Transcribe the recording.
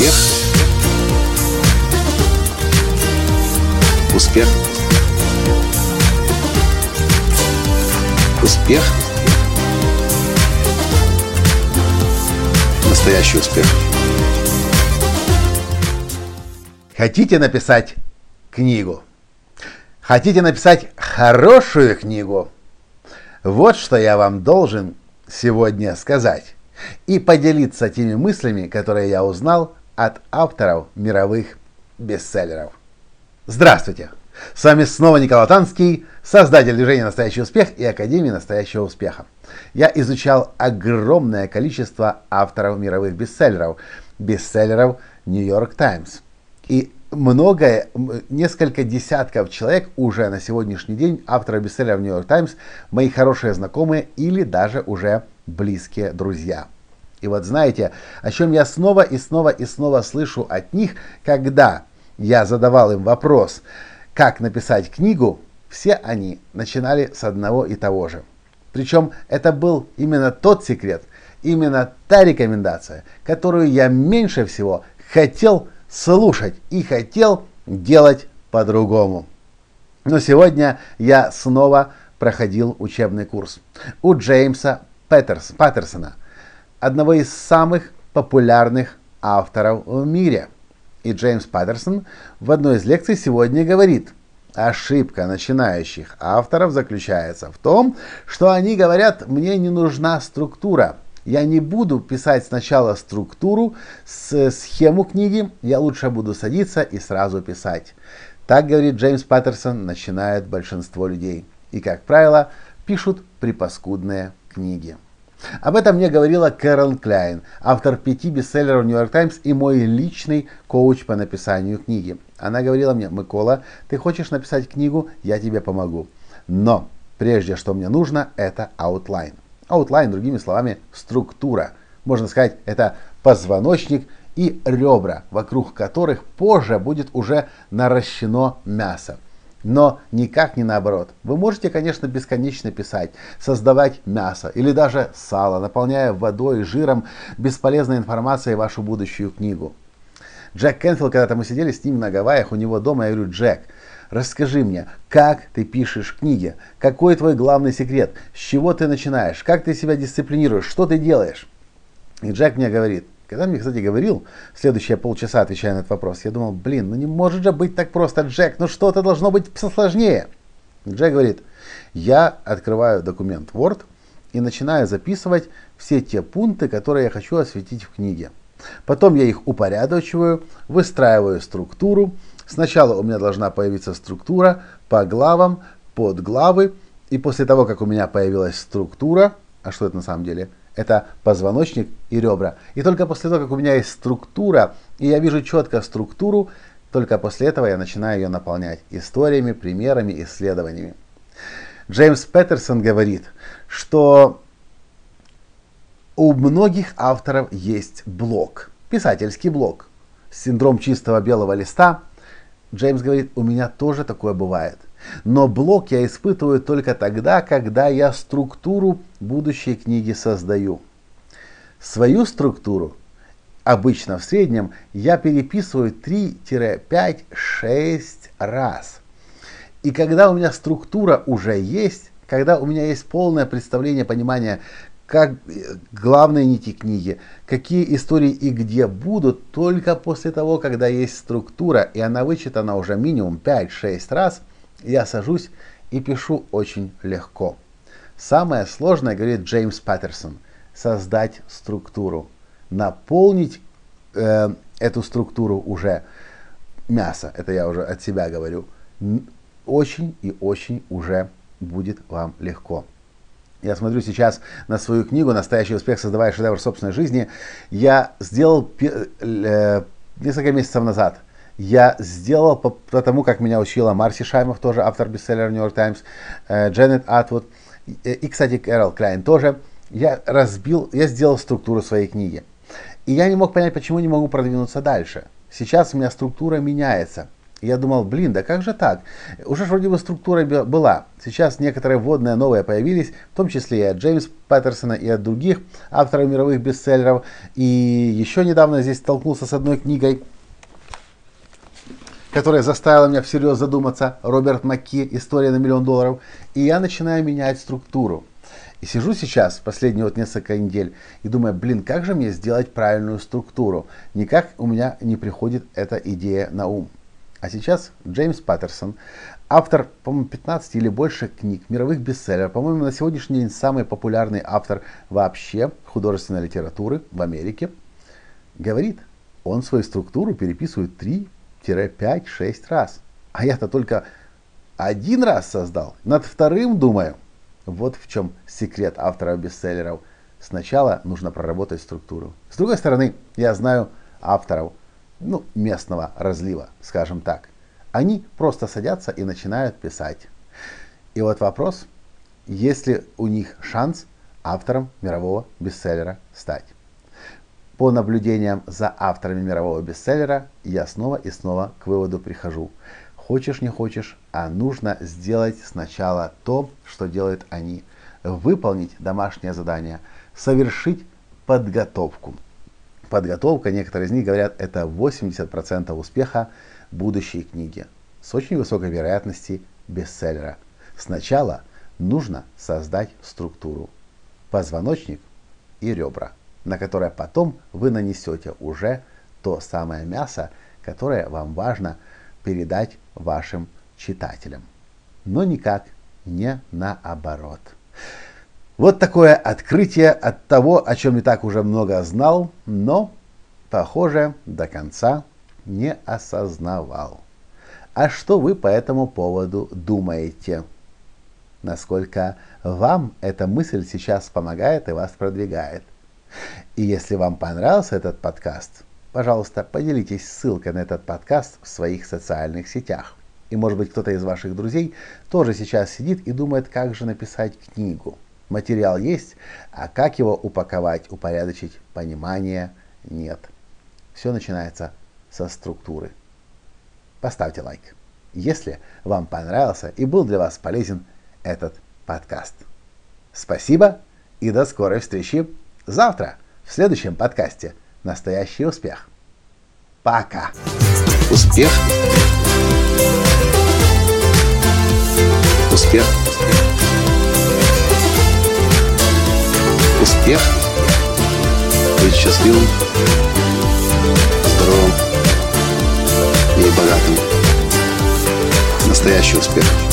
Успех. Успех. Успех. Настоящий успех. Хотите написать книгу? Хотите написать хорошую книгу? Вот что я вам должен сегодня сказать и поделиться теми мыслями, которые я узнал от авторов мировых бестселлеров. Здравствуйте! С вами снова Николай Танский, создатель движения «Настоящий успех» и Академии «Настоящего успеха». Я изучал огромное количество авторов мировых бестселлеров, бестселлеров York Times. И многое, несколько десятков человек уже на сегодняшний день авторы бестселлеров York Times, мои хорошие знакомые или даже уже близкие друзья. И вот знаете, о чем я снова и снова и снова слышу от них, когда я задавал им вопрос, как написать книгу, все они начинали с одного и того же. Причем это был именно тот секрет, именно та рекомендация, которую я меньше всего хотел слушать и хотел делать по-другому. Но сегодня я снова проходил учебный курс у Джеймса Паттерсона, одного из самых популярных авторов в мире. И Джеймс Паттерсон в одной из лекций сегодня говорит, ошибка начинающих авторов заключается в том, что они говорят, мне не нужна структура, я не буду писать сначала структуру, с схему книги, я лучше буду садиться и сразу писать. Так, говорит Джеймс Паттерсон, начинает большинство людей. И, как правило, пишут припаскудные книги. Об этом мне говорила Кэрол Кляйн, автор пяти бестселлеров York Times и мой личный коуч по написанию книги. Она говорила мне, Микола, ты хочешь написать книгу, я тебе помогу. Но прежде что мне нужно, это outline. Outline, другими словами, структура. Можно сказать, это позвоночник и ребра, вокруг которых позже будет уже наращено мясо но никак не наоборот. Вы можете, конечно, бесконечно писать, создавать мясо или даже сало, наполняя водой и жиром бесполезной информацией вашу будущую книгу. Джек Кенфилд, когда-то мы сидели с ним на Гавайях у него дома, я говорю, Джек, расскажи мне, как ты пишешь книги, какой твой главный секрет, с чего ты начинаешь, как ты себя дисциплинируешь, что ты делаешь. И Джек мне говорит, когда мне, кстати, говорил, следующие полчаса отвечая на этот вопрос, я думал, блин, ну не может же быть так просто, Джек, ну что-то должно быть сложнее. Джек говорит, я открываю документ Word и начинаю записывать все те пункты, которые я хочу осветить в книге. Потом я их упорядочиваю, выстраиваю структуру. Сначала у меня должна появиться структура по главам, под главы. И после того, как у меня появилась структура, а что это на самом деле – это позвоночник и ребра. И только после того, как у меня есть структура, и я вижу четко структуру, только после этого я начинаю ее наполнять историями, примерами, исследованиями. Джеймс Петерсон говорит, что у многих авторов есть блок, писательский блок, синдром чистого белого листа. Джеймс говорит, у меня тоже такое бывает. Но блок я испытываю только тогда, когда я структуру будущей книги создаю. Свою структуру обычно в среднем я переписываю 3-5-6 раз. И когда у меня структура уже есть, когда у меня есть полное представление, понимание, как главные нити книги, какие истории и где будут, только после того, когда есть структура, и она вычитана уже минимум 5-6 раз – я сажусь и пишу очень легко. Самое сложное, говорит Джеймс Паттерсон, создать структуру, наполнить э, эту структуру уже мясо, это я уже от себя говорю, очень и очень уже будет вам легко. Я смотрю сейчас на свою книгу «Настоящий успех, создавая шедевр собственной жизни». Я сделал э, несколько месяцев назад – я сделал по, по тому, как меня учила Марси Шаймов, тоже автор бестселлера New York Times, Дженнет Атвуд и, кстати, Кэрол Клайн тоже. Я разбил, я сделал структуру своей книги. И я не мог понять, почему не могу продвинуться дальше. Сейчас у меня структура меняется. Я думал, блин, да как же так? Уже вроде бы структура была. Сейчас некоторые вводные новые появились, в том числе и от Джеймса Паттерсона, и от других авторов мировых бестселлеров. И еще недавно здесь столкнулся с одной книгой, которая заставила меня всерьез задуматься, Роберт Макки «История на миллион долларов», и я начинаю менять структуру. И сижу сейчас, последние вот несколько недель, и думаю, блин, как же мне сделать правильную структуру? Никак у меня не приходит эта идея на ум. А сейчас Джеймс Паттерсон, автор, по-моему, 15 или больше книг, мировых бестселлеров, по-моему, на сегодняшний день самый популярный автор вообще художественной литературы в Америке, говорит, он свою структуру переписывает 3-5-6 раз. А я-то только один раз создал. Над вторым думаю. Вот в чем секрет автора бестселлеров. Сначала нужно проработать структуру. С другой стороны, я знаю авторов, ну, местного разлива, скажем так. Они просто садятся и начинают писать. И вот вопрос, есть ли у них шанс автором мирового бестселлера стать. По наблюдениям за авторами мирового бестселлера я снова и снова к выводу прихожу. Хочешь не хочешь, а нужно сделать сначала то, что делают они. Выполнить домашнее задание, совершить подготовку подготовка, некоторые из них говорят, это 80% успеха будущей книги с очень высокой вероятностью бестселлера. Сначала нужно создать структуру, позвоночник и ребра, на которое потом вы нанесете уже то самое мясо, которое вам важно передать вашим читателям. Но никак не наоборот. Вот такое открытие от того, о чем и так уже много знал, но, похоже, до конца не осознавал. А что вы по этому поводу думаете? Насколько вам эта мысль сейчас помогает и вас продвигает? И если вам понравился этот подкаст, пожалуйста, поделитесь ссылкой на этот подкаст в своих социальных сетях. И может быть кто-то из ваших друзей тоже сейчас сидит и думает, как же написать книгу. Материал есть, а как его упаковать, упорядочить, понимания нет. Все начинается со структуры. Поставьте лайк, если вам понравился и был для вас полезен этот подкаст. Спасибо и до скорой встречи завтра в следующем подкасте «Настоящий успех». Пока! Успех! Успех! Успех! Быть счастливым, здоровым и богатым. Настоящий успех!